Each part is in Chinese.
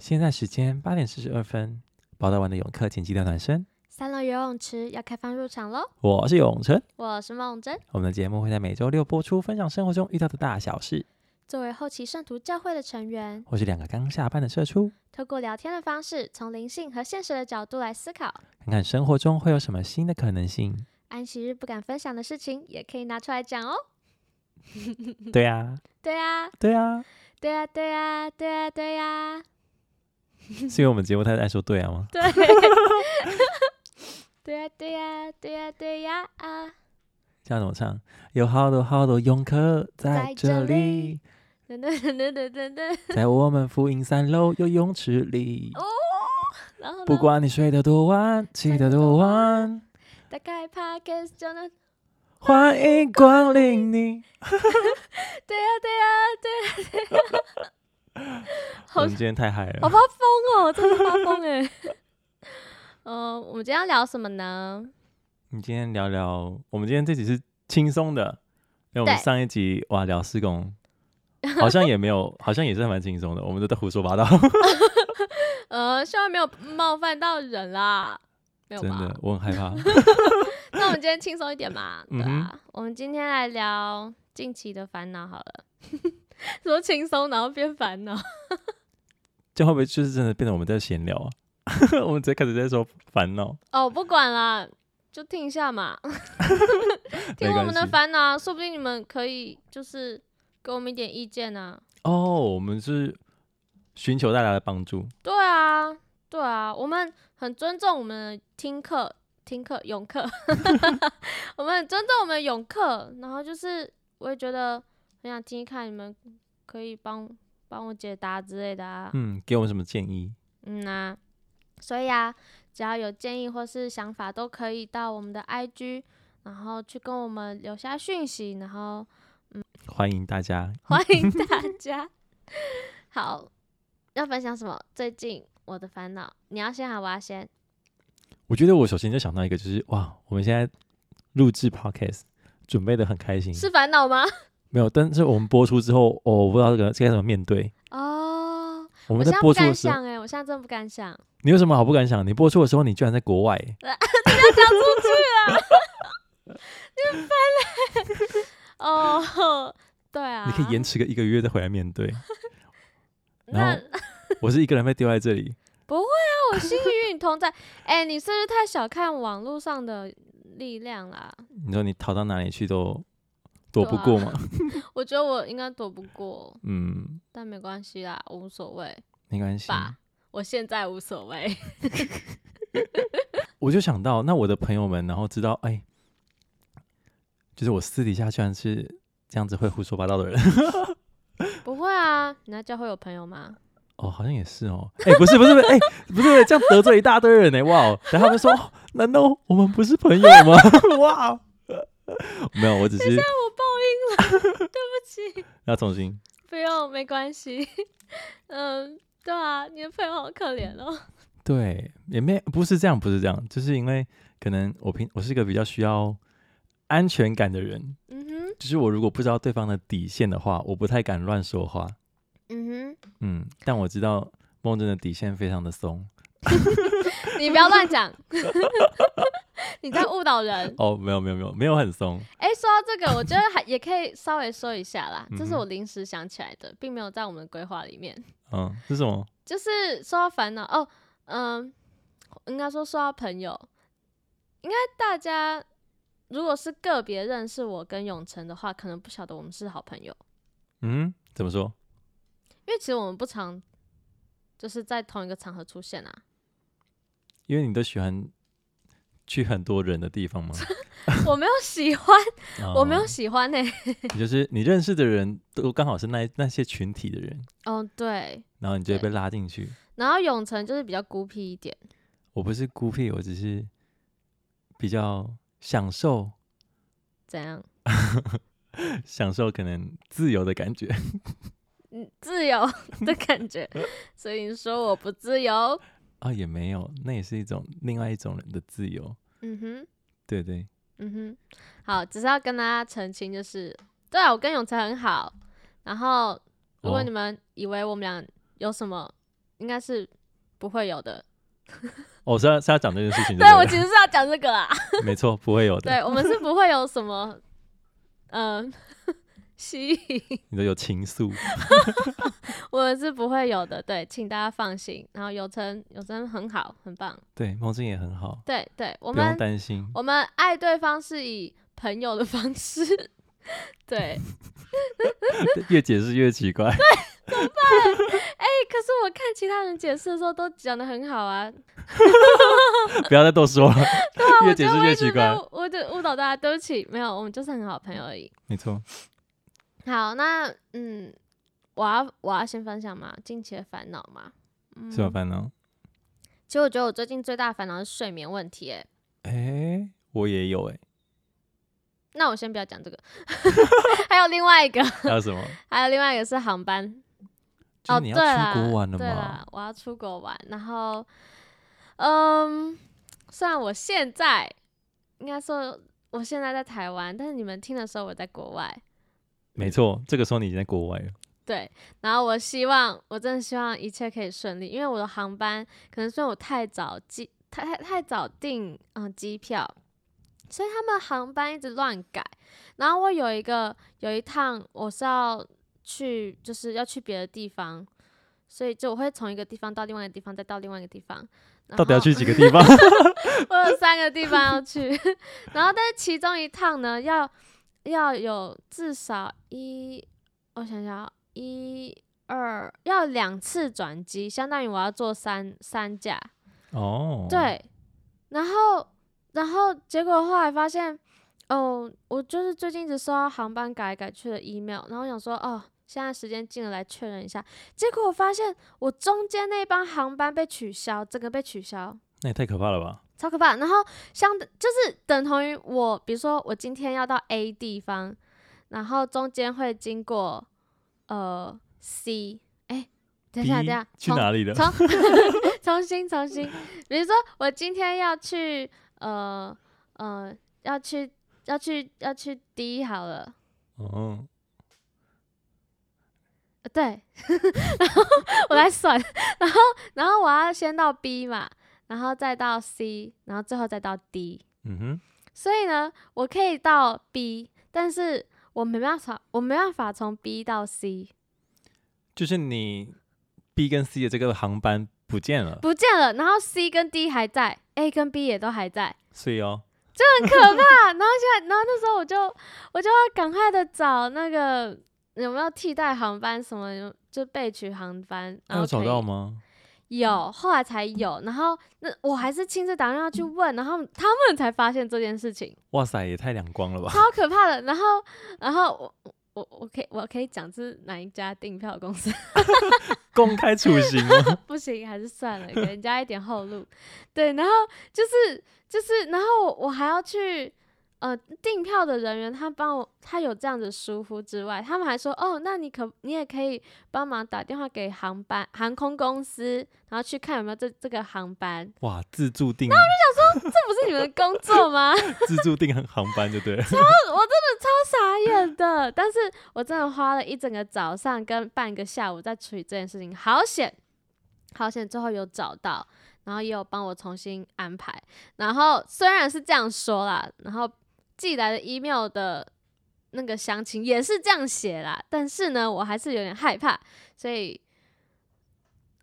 现在时间八点四十二分，报到完的泳客请记得暖身。三楼游泳池要开放入场喽！我是永成，我是梦真。我们的节目会在每周六播出，分享生活中遇到的大小事。作为后期圣徒教会的成员，或是两个刚下班的社畜，透过聊天的方式，从灵性和现实的角度来思考，看看生活中会有什么新的可能性。安息日不敢分享的事情，也可以拿出来讲哦。对呀，对呀，对呀，对呀，对呀，对呀，对呀。是因为我们节目太爱说对啊吗？对，对呀，对呀，对呀，对呀啊！这样怎么唱？有好多好多泳客在这里，等等等等等等，在我们福音三楼游泳池里。哦，然后不管你睡得多晚，起得多晚，打开 Podcast 就能欢迎光临你。对呀，对呀，对呀，对呀。我们今天太嗨了，好发疯哦，真的发疯哎。嗯、呃，我们今天要聊什么呢？你今天聊聊，我们今天这集是轻松的，因为我们上一集哇聊施工，好像也没有，好像也是蛮轻松的，我们都在胡说八道。呃，希望没有冒犯到人啦，没有吧？真的，我很害怕。那我们今天轻松一点嘛，对啊，嗯、我们今天来聊近期的烦恼好了。说轻松，然后变烦恼，这会不会就是真的变成我们在闲聊啊？我们直接开始在说烦恼。哦，不管了，就听一下嘛，听我们的烦恼，说不定你们可以就是给我们一点意见呢、啊。哦，我们是寻求大家的帮助。对啊，对啊，我们很尊重我们的听课、听课、泳客，我们很尊重我们的泳客，然后就是我也觉得。很想听听看，你们可以帮帮我解答之类的啊。嗯，给我们什么建议？嗯呐、啊，所以啊，只要有建议或是想法，都可以到我们的 IG，然后去跟我们留下讯息，然后嗯，欢迎大家，欢迎 大家。好，要分享什么？最近我的烦恼，你要先还是我要先？我觉得我首先就想到一个，就是哇，我们现在录制 Podcast 准备的很开心，是烦恼吗？没有，但是我们播出之后，哦、我不知道这个该怎么面对哦。我们在播出的时候，哎，我现在真的不敢想。你有什么好不敢想？你播出的时候，你居然在国外，你要讲出去了，你很烦嘞。哦，对啊，你可以延迟个一个月再回来面对。然后我是一个人被丢在这里，不会啊，我心里与你同在。哎，你是不是太小看网络上的力量啦？你说你逃到哪里去都。躲不过吗？啊、我觉得我应该躲不过，嗯，但没关系啦，无所谓，没关系吧？我现在无所谓。我就想到，那我的朋友们，然后知道，哎、欸，就是我私底下居然是这样子会胡说八道的人。不会啊，你在教会有朋友吗？哦，好像也是哦。哎、欸，不是，不是，不是，哎、欸，不是，这样得罪一大堆人呢。哇，然后他们说，难道我们不是朋友吗？哇！没有，我只是。了，对不起。要重新。不用，没关系。嗯，对啊，你的朋友好可怜哦。对，也没不是这样，不是这样，就是因为可能我平我是一个比较需要安全感的人。嗯哼。就是我如果不知道对方的底线的话，我不太敢乱说话。嗯哼。嗯，但我知道梦真的底线非常的松。你不要乱讲，你在误导人。哦，没有没有没有没有很松。哎、欸，说到这个，我觉得还也可以稍微说一下啦。这是我临时想起来的，并没有在我们的规划里面。嗯，是什么？就是说到烦恼哦，嗯，应该说说到朋友，应该大家如果是个别认识我跟永成的话，可能不晓得我们是好朋友。嗯，怎么说？因为其实我们不常就是在同一个场合出现啊。因为你都喜欢去很多人的地方吗？我没有喜欢，我没有喜欢呢、欸。你就是你认识的人都刚好是那那些群体的人。哦，对。然后你就会被拉进去。然后永成就是比较孤僻一点。我不是孤僻，我只是比较享受。怎样？享受可能自由的感觉。嗯，自由的感觉。所以你说我不自由？啊、哦，也没有，那也是一种另外一种人的自由。嗯哼，对对，嗯哼，好，只是要跟大家澄清，就是对啊，我跟永成很好。然后，如果你们以为我们俩有什么应该是不会有的。我、哦、是要是要讲这件事情 对，对我其实是要讲这个啦。没错，不会有的。对我们是不会有什么，嗯、呃，吸引。你都有情愫。我是不会有的，对，请大家放心。然后有成有成很好，很棒。对，梦境也很好。对对，我们不用担心。我们爱对方是以朋友的方式。对，越解释越奇怪。对，怎么办？哎、欸，可是我看其他人解释的时候都讲的很好啊。不要再多说了。对啊，越解释越奇怪。我就误导大家，对不起，没有，我们就是很好朋友而已。没错。好，那嗯，我要我要先分享嘛，近期的烦恼嘛。嗯、什么烦恼？其实我觉得我最近最大的烦恼是睡眠问题、欸。哎，哎，我也有哎、欸。那我先不要讲这个，还有另外一个，还有什么？还有另外一个是航班。哦，你要出国玩了吗？对啦，我要出国玩。然后，嗯，虽然我现在应该说我现在在台湾，但是你们听的时候我在国外。没错，这个时候你已经在国外了。对，然后我希望，我真的希望一切可以顺利，因为我的航班可能是因为我太早机太太太早订嗯机票。所以他们航班一直乱改，然后我有一个有一趟我是要去，就是要去别的地方，所以就我会从一个地方到另外一个地方，再到另外一个地方。到底要去几个地方？我有三个地方要去，然后但是其中一趟呢，要要有至少一，我想想，一二要两次转机，相当于我要坐三三架。哦，对，然后。然后结果后来发现，哦，我就是最近一直收到航班改来改去的 email，然后我想说，哦，现在时间近了，来确认一下。结果我发现我中间那班航班被取消，整个被取消。那也太可怕了吧！超可怕。然后相就是等同于我，比如说我今天要到 A 地方，然后中间会经过呃 C，哎，等一下，等一下，去哪里的？重 重新重新，比如说我今天要去。呃呃，要去要去要去 D 好了。哦。呃，对，然后我来算，然后然后我要先到 B 嘛，然后再到 C，然后最后再到 D。嗯哼。所以呢，我可以到 B，但是我没办法，我没办法从 B 到 C。就是你 B 跟 C 的这个航班。不见了，不见了。然后 C 跟 D 还在，A 跟 B 也都还在，所以哦，就很可怕。然后现在，然后那时候我就我就要赶快的找那个有没有替代航班，什么就备取航班。那有找到吗？有，后来才有。然后那我还是亲自打电话去问，然后他们才发现这件事情。哇塞，也太两光了吧！超可 怕的。然后，然后我。我我可以我可以讲是哪一家订票公司？公开处刑吗？不行，还是算了，给人家一点后路。对，然后就是就是，然后我我还要去。呃，订票的人员他帮我，他有这样子疏忽之外，他们还说，哦，那你可你也可以帮忙打电话给航班航空公司，然后去看有没有这这个航班。哇，自助订。那我就想说，这不是你们的工作吗？自助订航班就对了。超，我真的超傻眼的，但是我真的花了一整个早上跟半个下午在处理这件事情，好险，好险，最后有找到，然后也有帮我重新安排。然后虽然是这样说啦，然后。寄来的 email 的那个详情也是这样写啦，但是呢，我还是有点害怕，所以，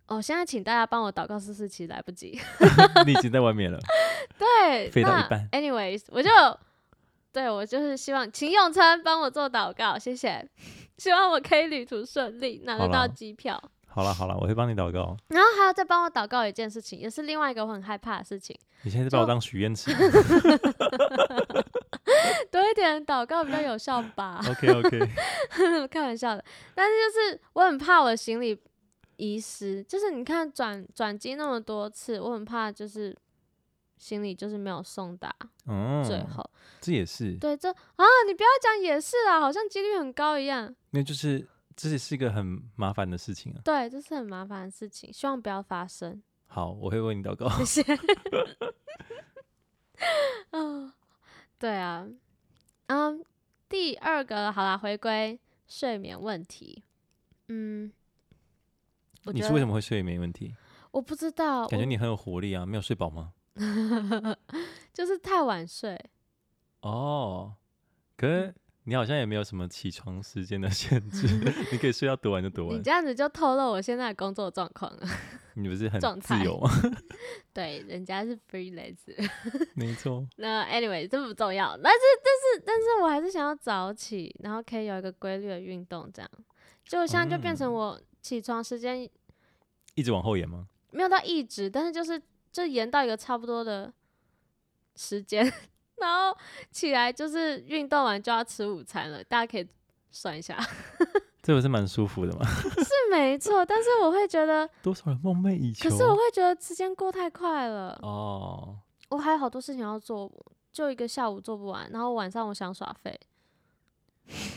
哦，现在请大家帮我祷告试试，其实来不及，你已经在外面了，对，飞到一半。anyways，我就，对我就是希望请永成帮我做祷告，谢谢，希望我可以旅途顺利，拿得到机票。好了好了，我会帮你祷告。然后还要再帮我祷告一件事情，也是另外一个我很害怕的事情。你现在是把我当许愿池？多一点祷告比较有效吧？OK OK，开玩笑的。但是就是我很怕我的行李遗失，就是你看转转机那么多次，我很怕就是行李就是没有送达。嗯，最后这也是对这啊，你不要讲也是啦，好像几率很高一样。那就是这也是一个很麻烦的事情啊。对，这是很麻烦的事情，希望不要发生。好，我会为你祷告。谢谢。啊。对啊，嗯，第二个好啦，回归睡眠问题。嗯，你是为什么会睡眠问题？我不知道，感觉你很有活力啊，没有睡饱吗？就是太晚睡。哦，可是你好像也没有什么起床时间的限制，你可以睡到多晚就多晚。你这样子就透露我现在的工作状况了。你不是很自由吗？对，人家是 freelance。没错。那 anyway 这不重要，但是但是但是我还是想要早起，然后可以有一个规律的运动，这样就现在就变成我起床时间、嗯、一直往后延吗？没有到一直，但是就是就延到一个差不多的时间。然后起来就是运动完就要吃午餐了，大家可以算一下。这不是蛮舒服的吗？是没错，但是我会觉得 多少人梦寐以求。可是我会觉得时间过太快了哦。我还有好多事情要做，就一个下午做不完，然后晚上我想耍废。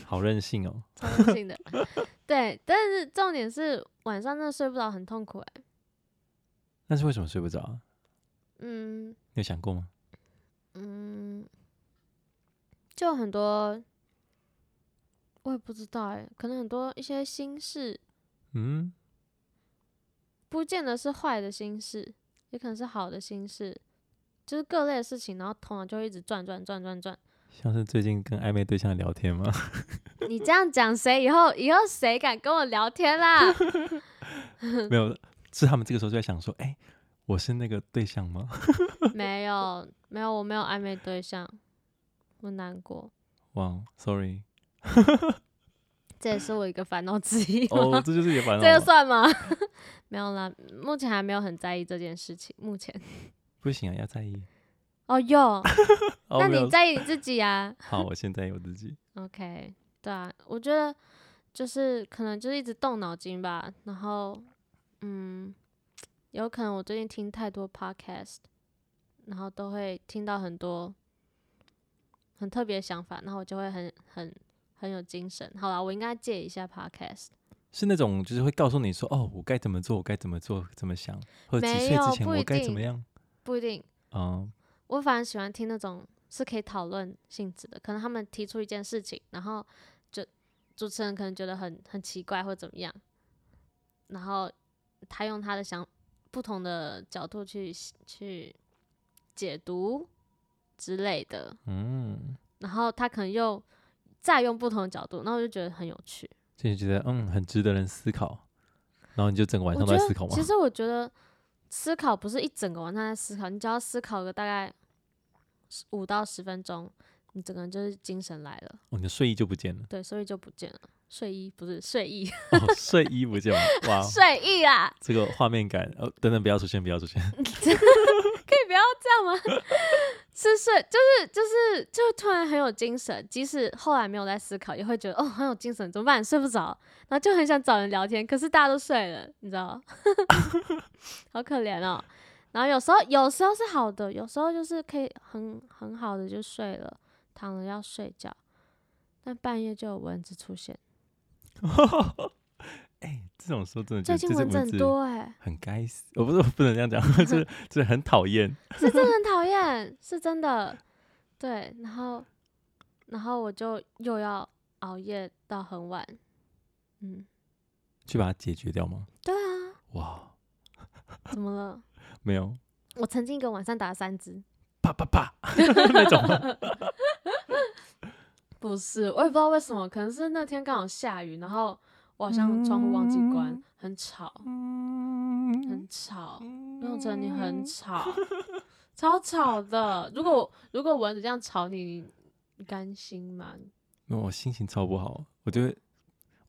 好任性哦，超任性的。对，但是重点是晚上真的睡不着，很痛苦哎。那是为什么睡不着？嗯，你有想过吗？嗯，就很多，我也不知道哎，可能很多一些心事，嗯，不见得是坏的心事，也可能是好的心事，就是各类的事情，然后头脑就会一直转转转转转。像是最近跟暧昧对象聊天吗？你这样讲，谁以后以后谁敢跟我聊天啦？没有，是他们这个时候就在想说，哎、欸。我是那个对象吗？没有，没有，我没有暧昧对象，我难过。哇、wow，Sorry，这也是我一个烦恼之一。哦，这就是你的烦恼。这个算吗？没有啦，目前还没有很在意这件事情。目前不行啊，要在意。哦哟，那你在意你自己啊？好，我现在意我自己。OK，对啊，我觉得就是可能就是一直动脑筋吧，然后嗯。有可能我最近听太多 podcast，然后都会听到很多很特别的想法，然后我就会很很很有精神。好啦，我应该戒一下 podcast。是那种就是会告诉你说，哦，我该怎么做，我该怎么做，怎么想，或者几岁之前我该怎么样？不一定。嗯，我反而喜欢听那种是可以讨论性质的，可能他们提出一件事情，然后就主持人可能觉得很很奇怪或怎么样，然后他用他的想。不同的角度去去解读之类的，嗯，然后他可能又再用不同的角度，那我就觉得很有趣，就觉得嗯很值得人思考，然后你就整个晚上都在思考吗？其实我觉得思考不是一整个晚上在思考，你只要思考个大概五到十分钟，你整个人就是精神来了，哦，你的睡意就不见了，对，睡意就不见了。睡衣不是睡衣，哦，睡衣不见了，哇，睡衣啊，这个画面感，哦，等等，不要出现，不要出现，可以不要这样吗？是睡，就是就是就突然很有精神，即使后来没有在思考，也会觉得哦很有精神，怎么办？睡不着，然后就很想找人聊天，可是大家都睡了，你知道好可怜哦。然后有时候有时候是好的，有时候就是可以很很好的就睡了，躺着要睡觉，但半夜就有蚊子出现。哎、欸，这种时候真的最近蚊子很多哎、欸，很该死！我不是我不能这样讲，就是就是很讨厌，是真的很讨厌，是真的。对，然后然后我就又要熬夜到很晚，嗯，去把它解决掉吗？对啊。哇，怎么了？没有。我曾经一个晚上打了三只，啪啪啪 那种。不是，我也不知道为什么，可能是那天刚好下雨，然后我好像窗户忘记关，很吵，很吵，用成你很吵，超吵的。如果如果蚊子这样吵你，你甘心吗？那我心情超不好，我就会，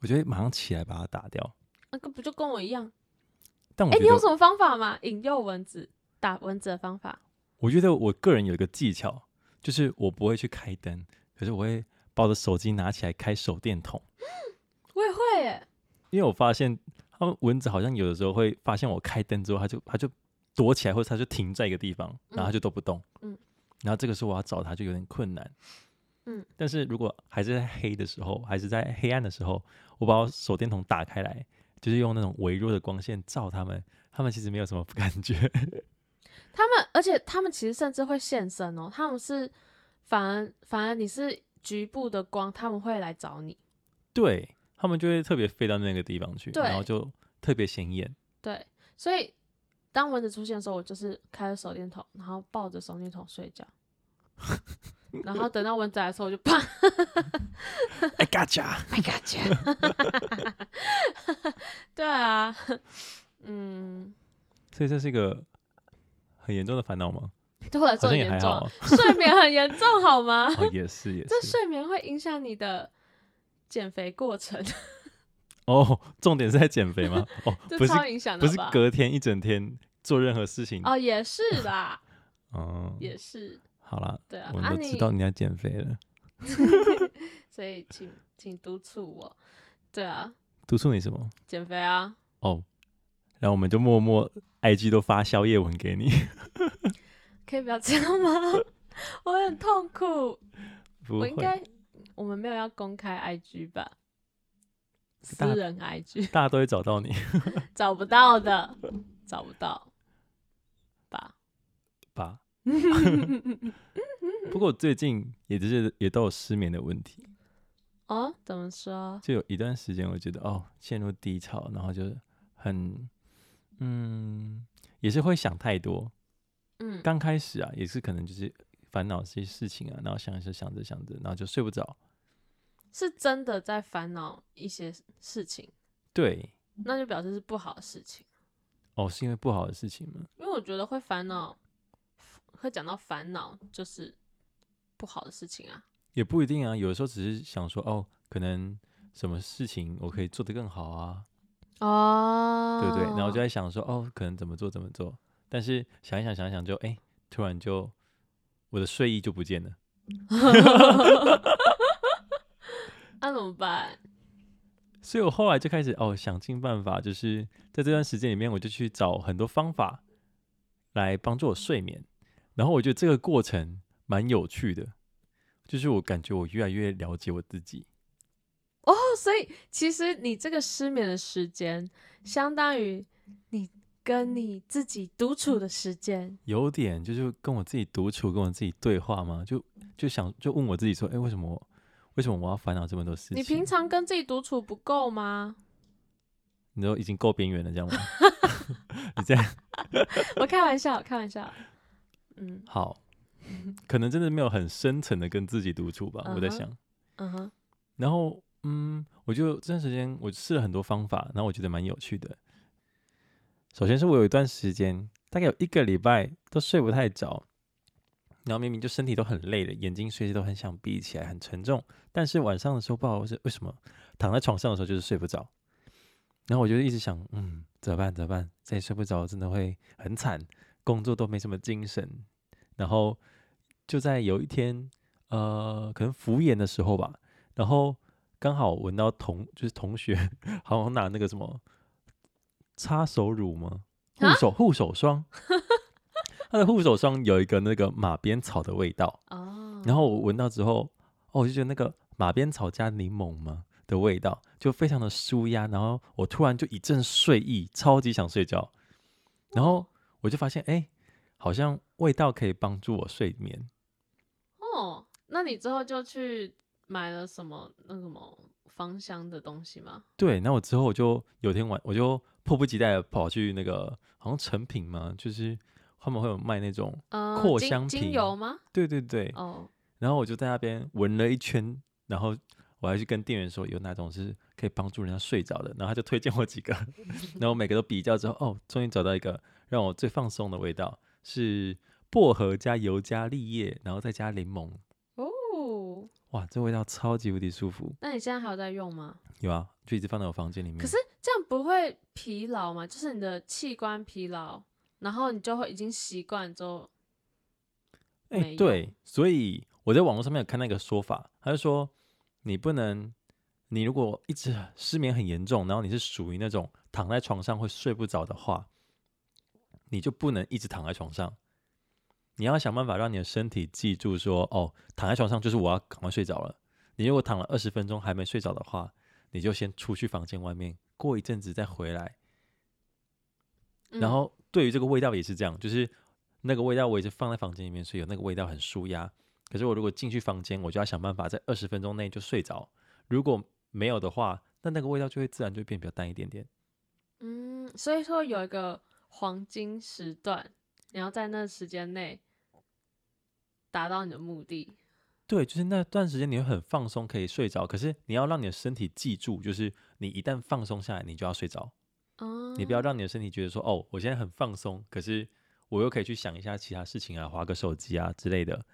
我就会马上起来把它打掉。那个不就跟我一样？但我哎、欸，你有什么方法吗？引诱蚊子、打蚊子的方法？我觉得我个人有一个技巧，就是我不会去开灯，可是我会。把我的手机拿起来开手电筒，我也会耶。因为我发现，他们蚊子好像有的时候会发现我开灯之后，它就它就躲起来，或者它就停在一个地方，然后它就都不动。嗯，然后这个时候我要找它就有点困难。嗯，但是如果还是在黑的时候，还是在黑暗的时候，我把我手电筒打开来，就是用那种微弱的光线照它们，它们其实没有什么感觉。他们，而且他们其实甚至会现身哦。他们是反而反而你是。局部的光，他们会来找你，对，他们就会特别飞到那个地方去，然后就特别显眼。对，所以当蚊子出现的时候，我就是开着手电筒，然后抱着手电筒睡觉，然后等到蚊子来的时候，我就啪，I gotcha，I gotcha，对啊，嗯，所以这是一个很严重的烦恼吗？对我来说很严重，好睡眠很严重，好吗？哦，也是也是，这睡眠会影响你的减肥过程。哦，重点是在减肥吗？哦，不是，影响的不是隔天一整天做任何事情。哦，也是啦，嗯，也是。好啦，对啊，我们都知道你要减肥了，所以请请督促我。对啊，督促你什么？减肥啊。哦，然后我们就默默 IG 都发宵夜文给你。可以不要这样吗？我很痛苦。我应该，我们没有要公开 IG 吧？私人 IG，大家都会找到你。找不到的，找不到吧？吧。不过最近也就是也都有失眠的问题。哦？怎么说？就有一段时间，我觉得哦，陷入低潮，然后就很，嗯，也是会想太多。嗯，刚开始啊，也是可能就是烦恼这些事情啊，然后想着想着想着，然后就睡不着。是真的在烦恼一些事情，对，那就表示是不好的事情。哦，是因为不好的事情吗？因为我觉得会烦恼，会讲到烦恼就是不好的事情啊。也不一定啊，有的时候只是想说，哦，可能什么事情我可以做得更好啊。哦，对不对？然后就在想说，哦，可能怎么做怎么做。但是想一想，想一想就，就哎，突然就我的睡意就不见了。那、啊、怎么办？所以我后来就开始哦，想尽办法，就是在这段时间里面，我就去找很多方法来帮助我睡眠。然后我觉得这个过程蛮有趣的，就是我感觉我越来越了解我自己。哦，所以其实你这个失眠的时间，相当于你。跟你自己独处的时间，有点就是跟我自己独处，跟我自己对话吗？就就想就问我自己说，哎、欸，为什么为什么我要烦恼这么多事情？你平常跟自己独处不够吗？你都已经够边缘了，这样吗？你这样，我开玩笑，开玩笑。嗯，好，可能真的没有很深层的跟自己独处吧。Uh 我在想，嗯哼。然后，嗯，我就这段时间我试了很多方法，然后我觉得蛮有趣的。首先是我有一段时间，大概有一个礼拜都睡不太着，然后明明就身体都很累了，眼睛随时都很想闭起来，很沉重。但是晚上的时候不知道是为什么，躺在床上的时候就是睡不着。然后我就一直想，嗯，怎么办？怎么办？再睡不着真的会很惨，工作都没什么精神。然后就在有一天，呃，可能敷衍的时候吧，然后刚好闻到同就是同学 好像拿那个什么。擦手乳吗？护手护手霜，它的护手霜有一个那个马鞭草的味道哦。然后我闻到之后，哦，我就觉得那个马鞭草加柠檬嘛的味道，就非常的舒压。然后我突然就一阵睡意，超级想睡觉。然后我就发现，哎，好像味道可以帮助我睡眠。哦，那你之后就去买了什么那什么芳香的东西吗？对，那我之后我就有天晚我就。迫不及待的跑去那个好像成品嘛，就是他们会有卖那种扩香精油吗？对对对。哦。然后我就在那边闻了一圈，然后我还去跟店员说有哪种是可以帮助人家睡着的，然后他就推荐我几个，然后每个都比较之后，哦，终于找到一个让我最放松的味道，是薄荷加尤加利叶，然后再加柠檬。哦。哇，这味道超级无敌舒服。那你现在还有在用吗？有啊，就一直放在我房间里面。可是这样不会疲劳吗？就是你的器官疲劳，然后你就会已经习惯之后。哎、欸，对，所以我在网络上面有看那个说法，他就说你不能，你如果一直失眠很严重，然后你是属于那种躺在床上会睡不着的话，你就不能一直躺在床上。你要想办法让你的身体记住说，哦，躺在床上就是我要赶快睡着了。你如果躺了二十分钟还没睡着的话，你就先出去房间外面，过一阵子再回来。然后对于这个味道也是这样，就是那个味道我也是放在房间里面，所以有那个味道很舒压。可是我如果进去房间，我就要想办法在二十分钟内就睡着。如果没有的话，那那个味道就会自然就会变比较淡一点点。嗯。所以说有一个黄金时段，你要在那时间内达到你的目的。对，就是那段时间你会很放松，可以睡着。可是你要让你的身体记住，就是你一旦放松下来，你就要睡着。哦，你不要让你的身体觉得说，哦，我现在很放松，可是我又可以去想一下其他事情啊，划个手机啊之类的。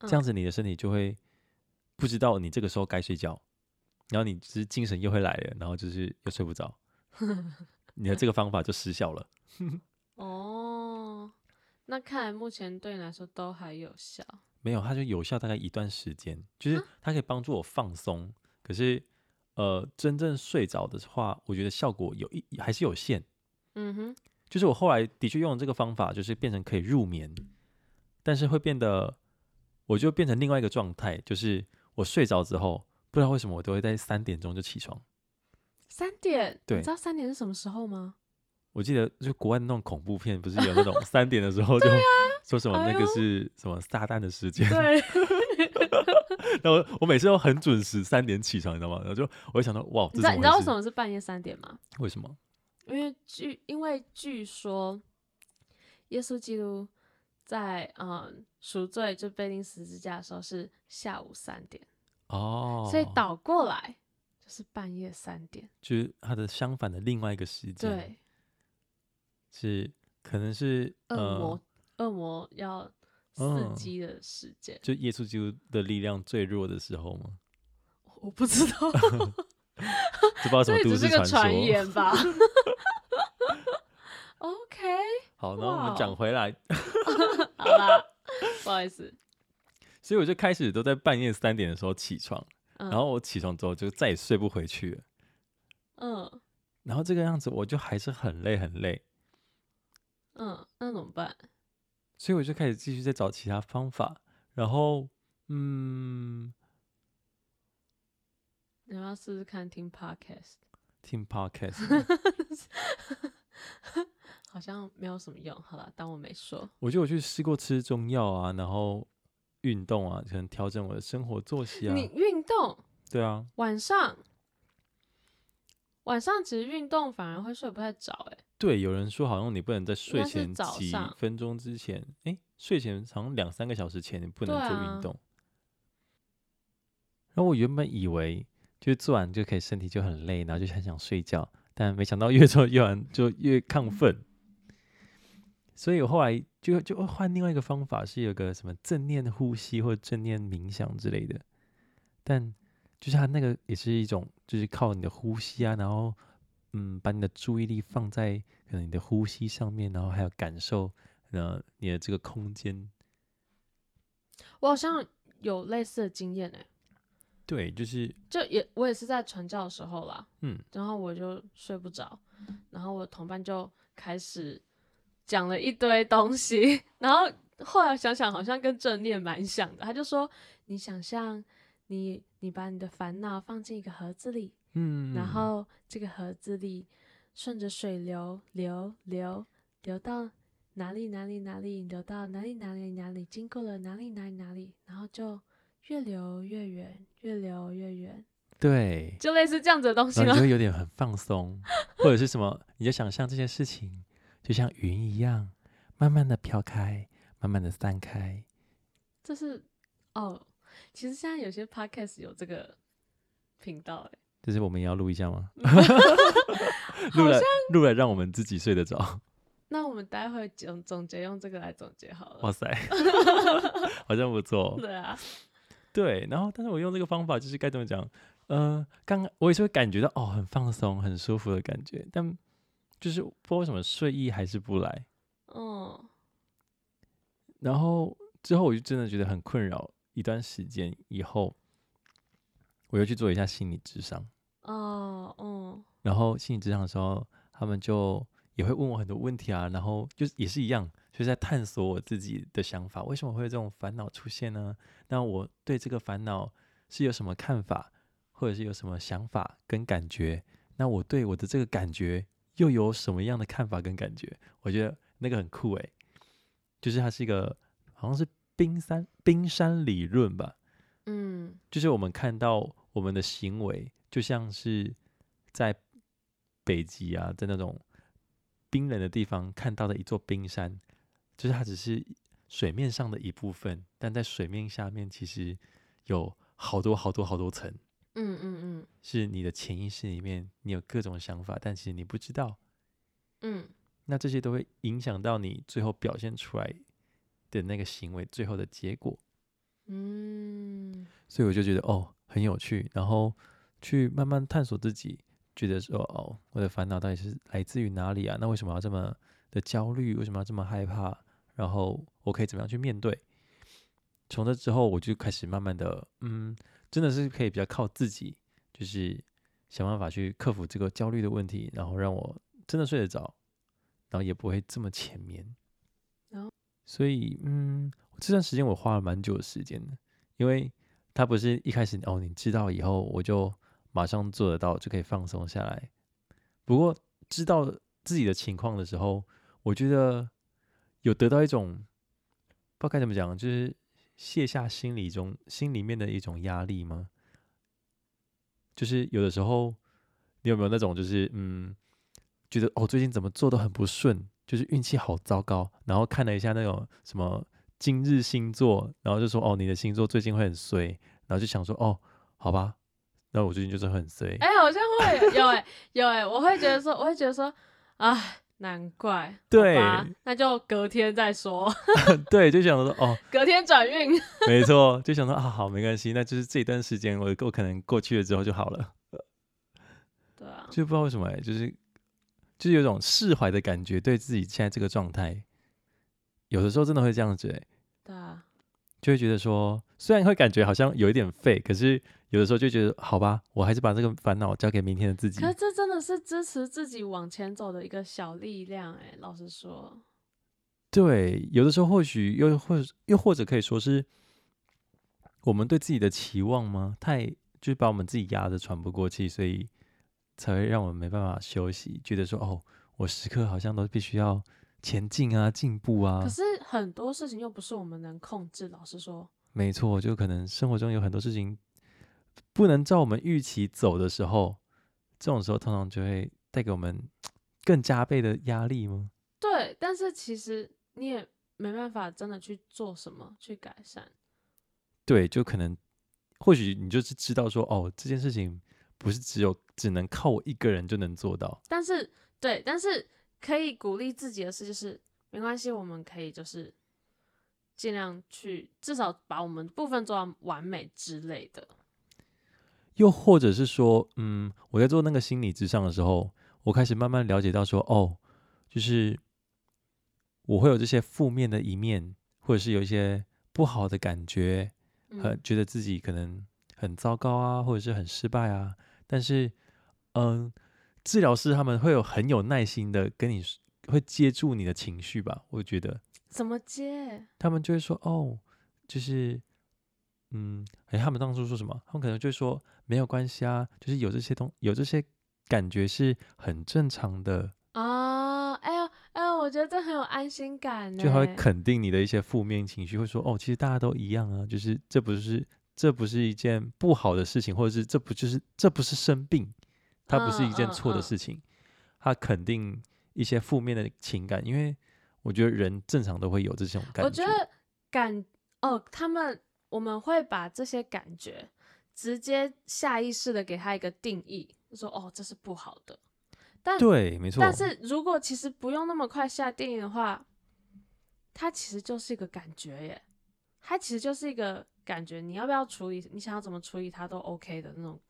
这样子你的身体就会不知道你这个时候该睡觉，然后你只是精神又会来了，然后就是又睡不着，你的这个方法就失效了。哦，那看来目前对你来说都还有效。没有，它就有效大概一段时间，就是它可以帮助我放松。可是，呃，真正睡着的话，我觉得效果有一还是有限。嗯哼，就是我后来的确用了这个方法，就是变成可以入眠，但是会变得，我就变成另外一个状态，就是我睡着之后，不知道为什么我都会在三点钟就起床。三点？对，你知道三点是什么时候吗？我记得就国外那种恐怖片，不是有那种三点的时候就。说什么那个是什么撒旦的时间？对。然后我每次都很准时三点起床，你知道吗？然后就我就想到哇，你知道你知道为什么是半夜三点吗？为什么？因为据因为据说耶稣基督在嗯赎罪就被钉十字架的时候是下午三点哦，所以倒过来就是半夜三点，就是它的相反的另外一个时间。对，是可能是恶魔。恶魔要伺机的时间，就耶稣基督的力量最弱的时候吗？我不知道 这不知道什么都市传言吧？OK，好，那我们讲回来，好啦，不好意思。所以我就开始都在半夜三点的时候起床，嗯、然后我起床之后就再也睡不回去了。嗯，然后这个样子我就还是很累很累。嗯，那怎么办？所以我就开始继续在找其他方法，然后，嗯，你要试试看听 podcast，听 podcast，好像没有什么用。好了，当我没说。我觉得我去试过吃中药啊，然后运动啊，可能调整我的生活作息啊。你运动？对啊。晚上？晚上其实运动反而会睡不太着，哎。对，有人说好像你不能在睡前几分钟之前，哎，睡前好像两三个小时前你不能做运动。啊、然后我原本以为就是做完就可以身体就很累，然后就很想睡觉，但没想到越做越完就越亢奋。所以我后来就就换另外一个方法，是有个什么正念呼吸或者正念冥想之类的。但就是它那个也是一种，就是靠你的呼吸啊，然后。嗯，把你的注意力放在可能你的呼吸上面，然后还有感受，呃，你的这个空间。我好像有类似的经验哎。对，就是就也我也是在传教的时候啦，嗯，然后我就睡不着，然后我的同伴就开始讲了一堆东西，然后后来想想好像跟正念蛮像的，他就说你想象你你把你的烦恼放进一个盒子里。嗯，然后这个盒子里顺着水流流流流到哪里哪里哪里，流到哪里哪里哪里，经过了哪里哪里哪里，然后就越流越远，越流越远。对，就类似这样子的东西吗？你 就会有点很放松，或者是什么？你就想象这些事情就像云一样，慢慢的飘开，慢慢的散开。这是哦，其实现在有些 podcast 有这个频道哎。就是我们也要录一下吗？录了录了，让我们自己睡得着。那我们待会总总结用这个来总结好了。哇塞，好像不错。对啊，对。然后，但是我用这个方法，就是该怎么讲？嗯、呃，刚刚我也是会感觉到哦，很放松、很舒服的感觉，但就是不知道为什么睡意还是不来。嗯。然后之后我就真的觉得很困扰，一段时间以后，我又去做一下心理智商。哦，嗯，然后心理职场的时候，他们就也会问我很多问题啊，然后就也是一样，就是在探索我自己的想法，为什么会有这种烦恼出现呢？那我对这个烦恼是有什么看法，或者是有什么想法跟感觉？那我对我的这个感觉又有什么样的看法跟感觉？我觉得那个很酷诶，就是它是一个好像是冰山冰山理论吧，嗯，就是我们看到我们的行为。就像是在北极啊，在那种冰冷的地方看到的一座冰山，就是它只是水面上的一部分，但在水面下面其实有好多好多好多层。嗯嗯嗯，是你的潜意识里面，你有各种想法，但其实你不知道。嗯，那这些都会影响到你最后表现出来的那个行为，最后的结果。嗯，所以我就觉得哦，很有趣，然后去慢慢探索自己，觉得说哦，我的烦恼到底是来自于哪里啊？那为什么要这么的焦虑？为什么要这么害怕？然后我可以怎么样去面对？从这之后，我就开始慢慢的，嗯，真的是可以比较靠自己，就是想办法去克服这个焦虑的问题，然后让我真的睡得着，然后也不会这么浅眠。哦，所以，嗯。这段时间我花了蛮久的时间的，因为他不是一开始哦，你知道以后我就马上做得到，就可以放松下来。不过知道自己的情况的时候，我觉得有得到一种不知道该怎么讲，就是卸下心里中心里面的一种压力吗？就是有的时候，你有没有那种就是嗯，觉得哦最近怎么做都很不顺，就是运气好糟糕，然后看了一下那种什么。今日星座，然后就说哦，你的星座最近会很衰，然后就想说哦，好吧，那我最近就是很衰。哎、欸，好像会有哎、欸，有哎、欸，我会觉得说，我会觉得说，啊，难怪。对，那就隔天再说。对，就想说哦，隔天转运。没错，就想说啊，好，没关系，那就是这一段时间我我可能过去了之后就好了。对啊，就不知道为什么、欸，就是就是有种释怀的感觉，对自己现在这个状态。有的时候真的会这样子，哎，就会觉得说，虽然会感觉好像有一点废，可是有的时候就觉得，好吧，我还是把这个烦恼交给明天的自己。可是这真的是支持自己往前走的一个小力量，哎，老实说，对，有的时候或许又或又或者可以说是我们对自己的期望吗？太就是把我们自己压得喘不过气，所以才会让我们没办法休息，觉得说，哦，我时刻好像都必须要。前进啊，进步啊！可是很多事情又不是我们能控制。老实说，没错，就可能生活中有很多事情不能照我们预期走的时候，这种时候通常就会带给我们 更加倍的压力吗？对，但是其实你也没办法真的去做什么去改善。对，就可能或许你就是知道说，哦，这件事情不是只有只能靠我一个人就能做到。但是，对，但是。可以鼓励自己的事就是没关系，我们可以就是尽量去至少把我们部分做到完美之类的。又或者是说，嗯，我在做那个心理咨商的时候，我开始慢慢了解到说，哦，就是我会有这些负面的一面，或者是有一些不好的感觉，很觉得自己可能很糟糕啊，或者是很失败啊，但是，嗯。治疗师他们会有很有耐心的跟你，会接住你的情绪吧？我觉得怎么接？他们就会说哦，就是嗯，哎，他们当初说什么？他们可能就会说没有关系啊，就是有这些东，有这些感觉是很正常的啊。哎呦哎呦，我觉得这很有安心感呢。就他会肯定你的一些负面情绪，会说哦，其实大家都一样啊，就是这不是这不是一件不好的事情，或者是这不就是这不是生病。它不是一件错的事情，它肯定一些负面的情感，因为我觉得人正常都会有这种感觉。我觉得感哦，他们我们会把这些感觉直接下意识的给他一个定义，就说哦，这是不好的。但对，没错。但是如果其实不用那么快下定义的话，它其实就是一个感觉耶，它其实就是一个感觉，你要不要处理，你想要怎么处理它都 OK 的那种。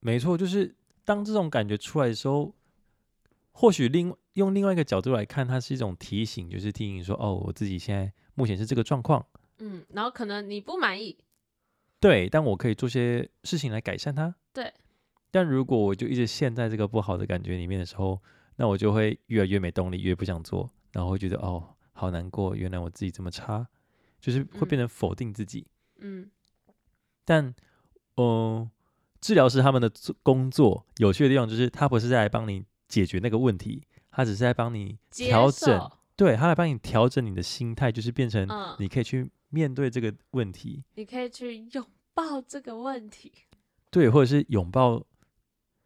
没错，就是。当这种感觉出来的时候，或许另用另外一个角度来看，它是一种提醒，就是提醒说：“哦，我自己现在目前是这个状况。”嗯，然后可能你不满意，对，但我可以做些事情来改善它。对，但如果我就一直陷在这个不好的感觉里面的时候，那我就会越来越没动力，越不想做，然后会觉得哦，好难过，原来我自己这么差，就是会变成否定自己。嗯，但，嗯、呃。治疗师他们的工作有趣的地方就是，他不是在帮你解决那个问题，他只是在帮你调整，对，他来帮你调整你的心态，就是变成你可以去面对这个问题，你可以去拥抱这个问题，对，或者是拥抱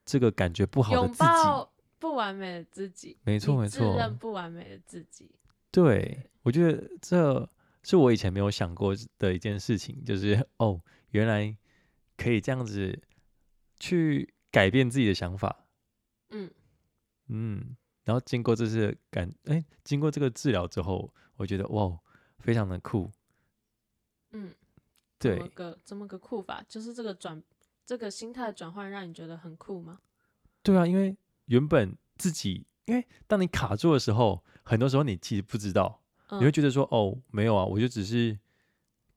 这个感觉不好的自己，拥抱不完美的自己，没错没错，自认不完美的自己。对，我觉得这是我以前没有想过的一件事情，就是哦，原来可以这样子去改变自己的想法。嗯嗯，然后经过这次感，哎，经过这个治疗之后，我觉得哇，非常的酷。嗯，对，怎么个怎么个酷法？就是这个转这个心态转换，让你觉得很酷吗？对啊，因为原本自己，因为当你卡住的时候，很多时候你其实不知道，嗯、你会觉得说，哦，没有啊，我就只是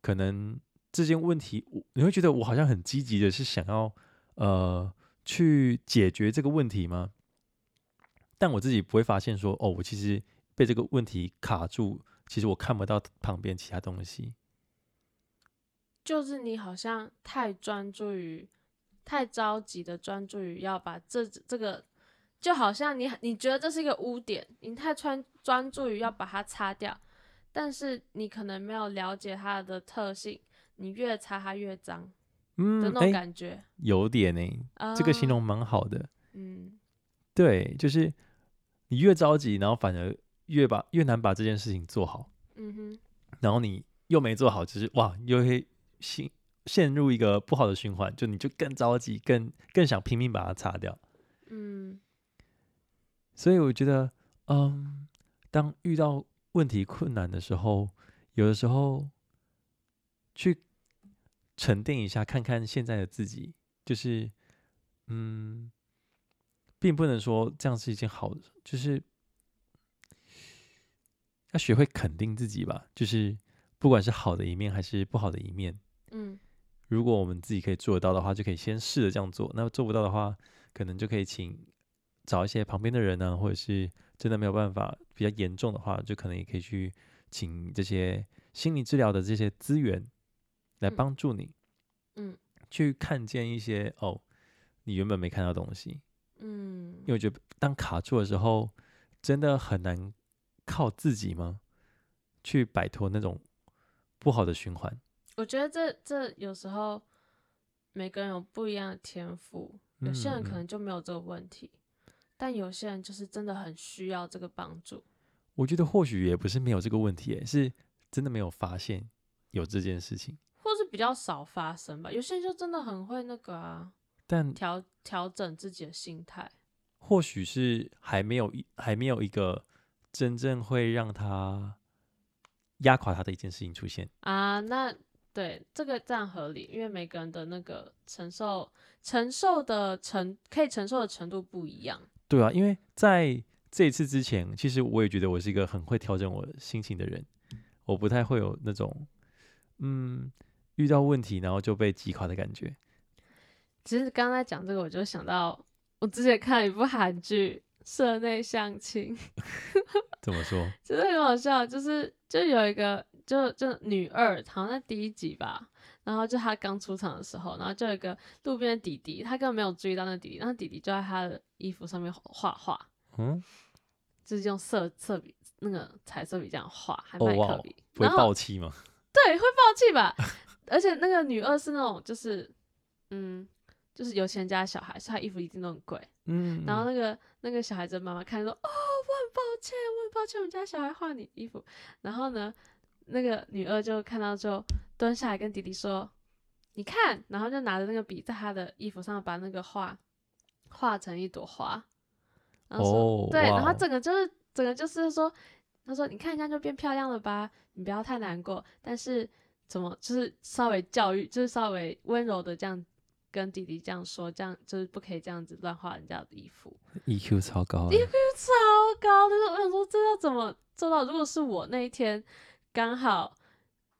可能这件问题，你会觉得我好像很积极的是想要呃去解决这个问题吗？但我自己不会发现说，哦，我其实被这个问题卡住，其实我看不到旁边其他东西。就是你好像太专注于。太着急的专注于要把这这个，就好像你你觉得这是一个污点，你太专专注于要把它擦掉，但是你可能没有了解它的特性，你越擦它越脏，嗯，的那种感觉，欸、有点呢、欸，呃、这个形容蛮好的，嗯，对，就是你越着急，然后反而越把越难把这件事情做好，嗯哼，然后你又没做好，就是哇，又会陷。陷入一个不好的循环，就你就更着急，更更想拼命把它擦掉。嗯，所以我觉得，嗯，当遇到问题困难的时候，有的时候去沉淀一下，看看现在的自己，就是，嗯，并不能说这样是一件好的，就是要学会肯定自己吧，就是不管是好的一面还是不好的一面，嗯。如果我们自己可以做得到的话，就可以先试着这样做。那做不到的话，可能就可以请找一些旁边的人呢、啊，或者是真的没有办法比较严重的话，就可能也可以去请这些心理治疗的这些资源来帮助你，嗯，去看见一些哦，你原本没看到东西，嗯，因为我觉得当卡住的时候，真的很难靠自己吗？去摆脱那种不好的循环。我觉得这这有时候每个人有不一样的天赋，有些人可能就没有这个问题，嗯、但有些人就是真的很需要这个帮助。我觉得或许也不是没有这个问题，是真的没有发现有这件事情，比较少发生吧。有些人就真的很会那个啊，但调调整自己的心态，或许是还没有一还没有一个真正会让他压垮他的一件事情出现啊，那。对，这个这样合理，因为每个人的那个承受承受的程可以承受的程度不一样。对啊，因为在这一次之前，其实我也觉得我是一个很会调整我心情的人，我不太会有那种嗯遇到问题然后就被击垮的感觉。其实刚才讲这个，我就想到我之前看了一部韩剧《社内相亲》，怎么说？其实很好笑，就是就有一个。就就女二，好像在第一集吧，然后就她刚出场的时候，然后就有一个路边的弟弟，他根本没有注意到那弟弟，然后弟弟就在他的衣服上面画画，嗯，就是用色色笔那个彩色笔这样画，还麦克笔，不会爆气吗？对，会爆气吧，而且那个女二是那种就是，嗯，就是有钱家小孩，所以她衣服一定都很贵，嗯，然后那个那个小孩子妈妈看说，哦，我很抱歉，我很抱歉，我们家小孩换你衣服，然后呢？那个女二就看到之后蹲下来跟弟弟说：“你看。”然后就拿着那个笔在他的衣服上把那个画画成一朵花。然后说：“ oh, 对。”然后整个就是整个就是说：“他说你看一下就变漂亮了吧？你不要太难过。但是怎么就是稍微教育，就是稍微温柔的这样跟弟弟这样说，这样就是不可以这样子乱画人家的衣服。”EQ 超高，EQ 超高。但是我想说，这要怎么做到？如果是我那一天。刚好，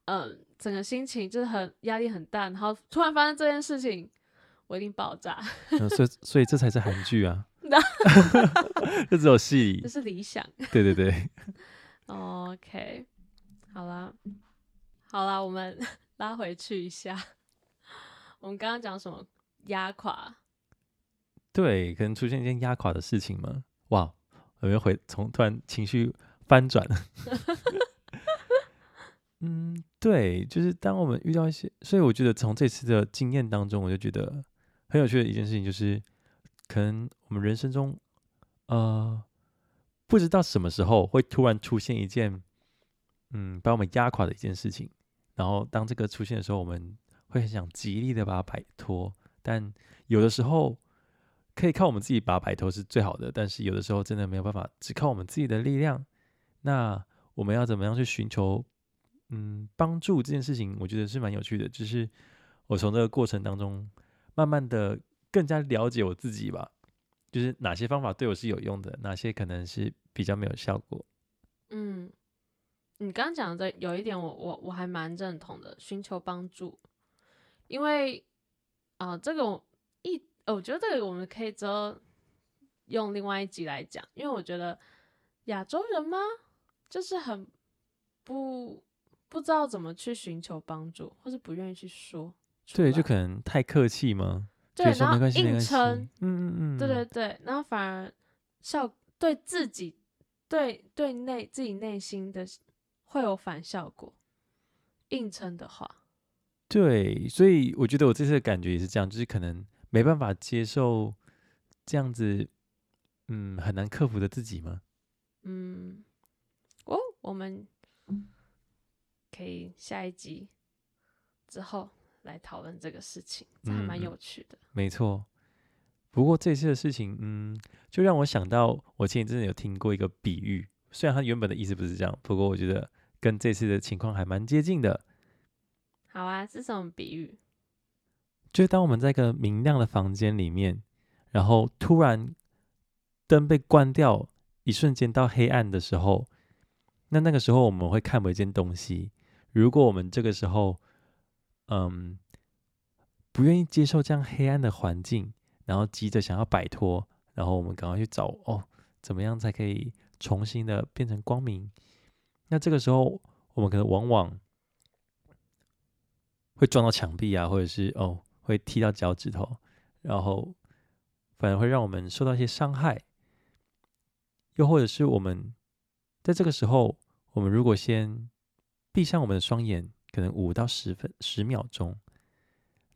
嗯，整个心情就是很压力很大，然后突然发生这件事情，我一定爆炸。嗯、所以，所以这才是韩剧啊 这只有戏，这是理想。对对对。OK，好啦，好啦，我们 拉回去一下，我们刚刚讲什么？压垮？对，可能出现一件压垮的事情吗？哇，有没有回从突然情绪翻转？嗯，对，就是当我们遇到一些，所以我觉得从这次的经验当中，我就觉得很有趣的一件事情，就是可能我们人生中，呃，不知道什么时候会突然出现一件，嗯，把我们压垮的一件事情。然后当这个出现的时候，我们会很想极力的把它摆脱。但有的时候可以靠我们自己把它摆脱是最好的，但是有的时候真的没有办法，只靠我们自己的力量。那我们要怎么样去寻求，嗯，帮助这件事情？我觉得是蛮有趣的。就是我从这个过程当中，慢慢的更加了解我自己吧。就是哪些方法对我是有用的，哪些可能是比较没有效果。嗯，你刚刚讲的有一点我，我我我还蛮认同的，寻求帮助。因为啊、呃，这个一，我觉得这个我们可以之后用另外一集来讲，因为我觉得亚洲人吗？就是很不不知道怎么去寻求帮助，或是不愿意去说。对，就可能太客气吗？对，然后硬撑，嗯嗯嗯，对对对，然后反而效对自己对对内自己内心的会有反效果。硬撑的话，对，所以我觉得我这次的感觉也是这样，就是可能没办法接受这样子，嗯，很难克服的自己吗？嗯。哦，我们可以下一集之后来讨论这个事情，这还蛮有趣的。嗯，没错，不过这次的事情，嗯，就让我想到，我前几阵有听过一个比喻，虽然它原本的意思不是这样，不过我觉得跟这次的情况还蛮接近的。好啊，是什么比喻？就当我们在一个明亮的房间里面，然后突然灯被关掉，一瞬间到黑暗的时候。那那个时候我们会看不见东西。如果我们这个时候，嗯，不愿意接受这样黑暗的环境，然后急着想要摆脱，然后我们赶快去找哦，怎么样才可以重新的变成光明？那这个时候我们可能往往会撞到墙壁啊，或者是哦会踢到脚趾头，然后反而会让我们受到一些伤害，又或者是我们。在这个时候，我们如果先闭上我们的双眼，可能五到十分十秒钟，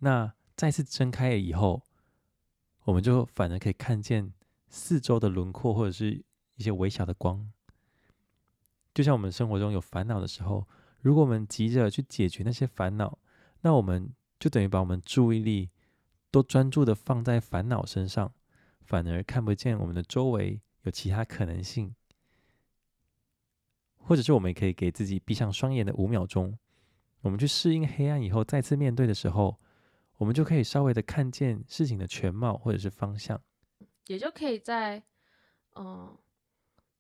那再次睁开了以后，我们就反而可以看见四周的轮廓，或者是一些微小的光。就像我们生活中有烦恼的时候，如果我们急着去解决那些烦恼，那我们就等于把我们注意力都专注的放在烦恼身上，反而看不见我们的周围有其他可能性。或者是我们可以给自己闭上双眼的五秒钟，我们去适应黑暗以后，再次面对的时候，我们就可以稍微的看见事情的全貌或者是方向，也就可以在，嗯，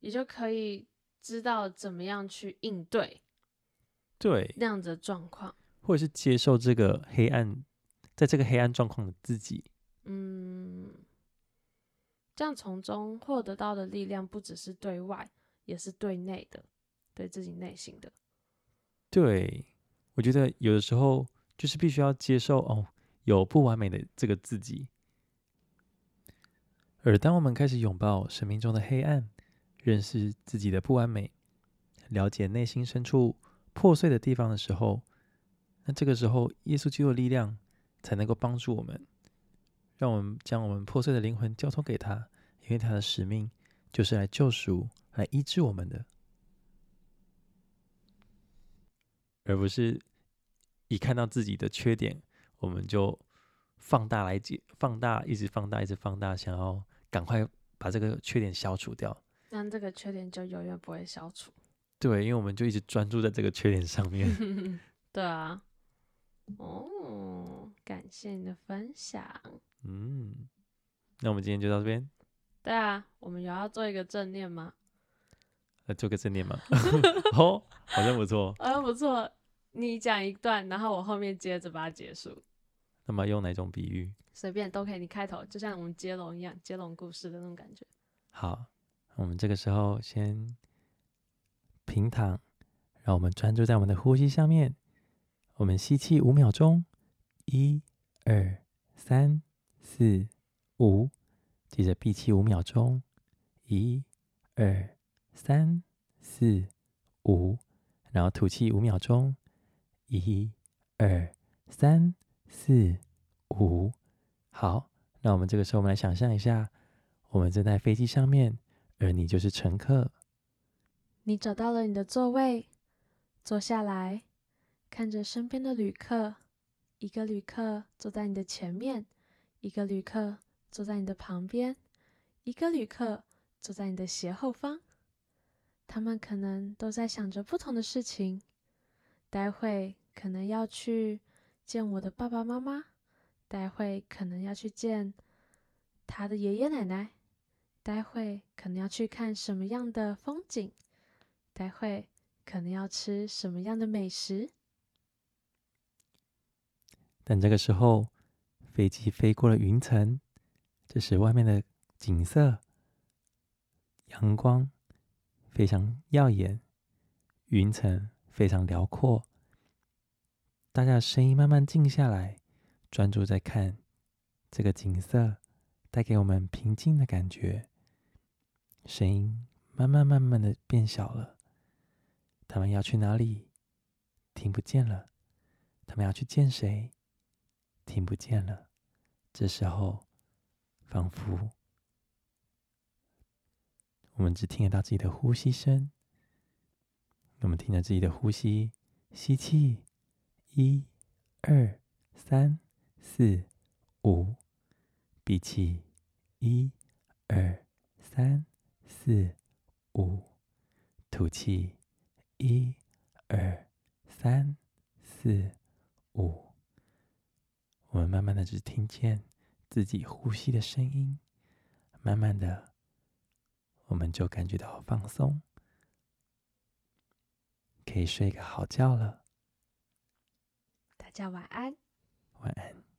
也就可以知道怎么样去应对，对那样子的状况，或者是接受这个黑暗，在这个黑暗状况的自己，嗯，这样从中获得到的力量不只是对外，也是对内的。对自己内心的，对，我觉得有的时候就是必须要接受哦，有不完美的这个自己。而当我们开始拥抱生命中的黑暗，认识自己的不完美，了解内心深处破碎的地方的时候，那这个时候耶稣基督的力量才能够帮助我们，让我们将我们破碎的灵魂交托给他，因为他的使命就是来救赎、来医治我们的。而不是一看到自己的缺点，我们就放大来解，放大，一直放大，一直放大，想要赶快把这个缺点消除掉。那这个缺点就永远不会消除。对，因为我们就一直专注在这个缺点上面。对啊。哦，感谢你的分享。嗯，那我们今天就到这边。对啊，我们有要做一个正念吗？来做个正念吗？哦，好像不错，好像不错。你讲一段，然后我后面接着把它结束。那么用哪种比喻？随便都可以。你开头就像我们接龙一样，接龙故事的那种感觉。好，我们这个时候先平躺，让我们专注在我们的呼吸上面。我们吸气五秒钟，一、二、三、四、五。接着闭气五秒钟，一、二。三、四、五，然后吐气五秒钟，一、二、三、四、五。好，那我们这个时候，我们来想象一下，我们正在飞机上面，而你就是乘客。你找到了你的座位，坐下来，看着身边的旅客。一个旅客坐在你的前面，一个旅客坐在你的旁边，一个旅客坐在你的斜后方。他们可能都在想着不同的事情。待会可能要去见我的爸爸妈妈，待会可能要去见他的爷爷奶奶，待会可能要去看什么样的风景，待会可能要吃什么样的美食。但这个时候，飞机飞过了云层，这时外面的景色，阳光非常耀眼，云层。非常辽阔，大家的声音慢慢静下来，专注在看这个景色，带给我们平静的感觉。声音慢慢慢慢的变小了，他们要去哪里？听不见了。他们要去见谁？听不见了。这时候，仿佛我们只听得到自己的呼吸声。我们听着自己的呼吸，吸气，一、二、三、四、五；闭气，一、二、三、四、五；吐气，一、二、三、四、五。我们慢慢的只听见自己呼吸的声音，慢慢的，我们就感觉到放松。可以睡个好觉了，大家晚安。晚安。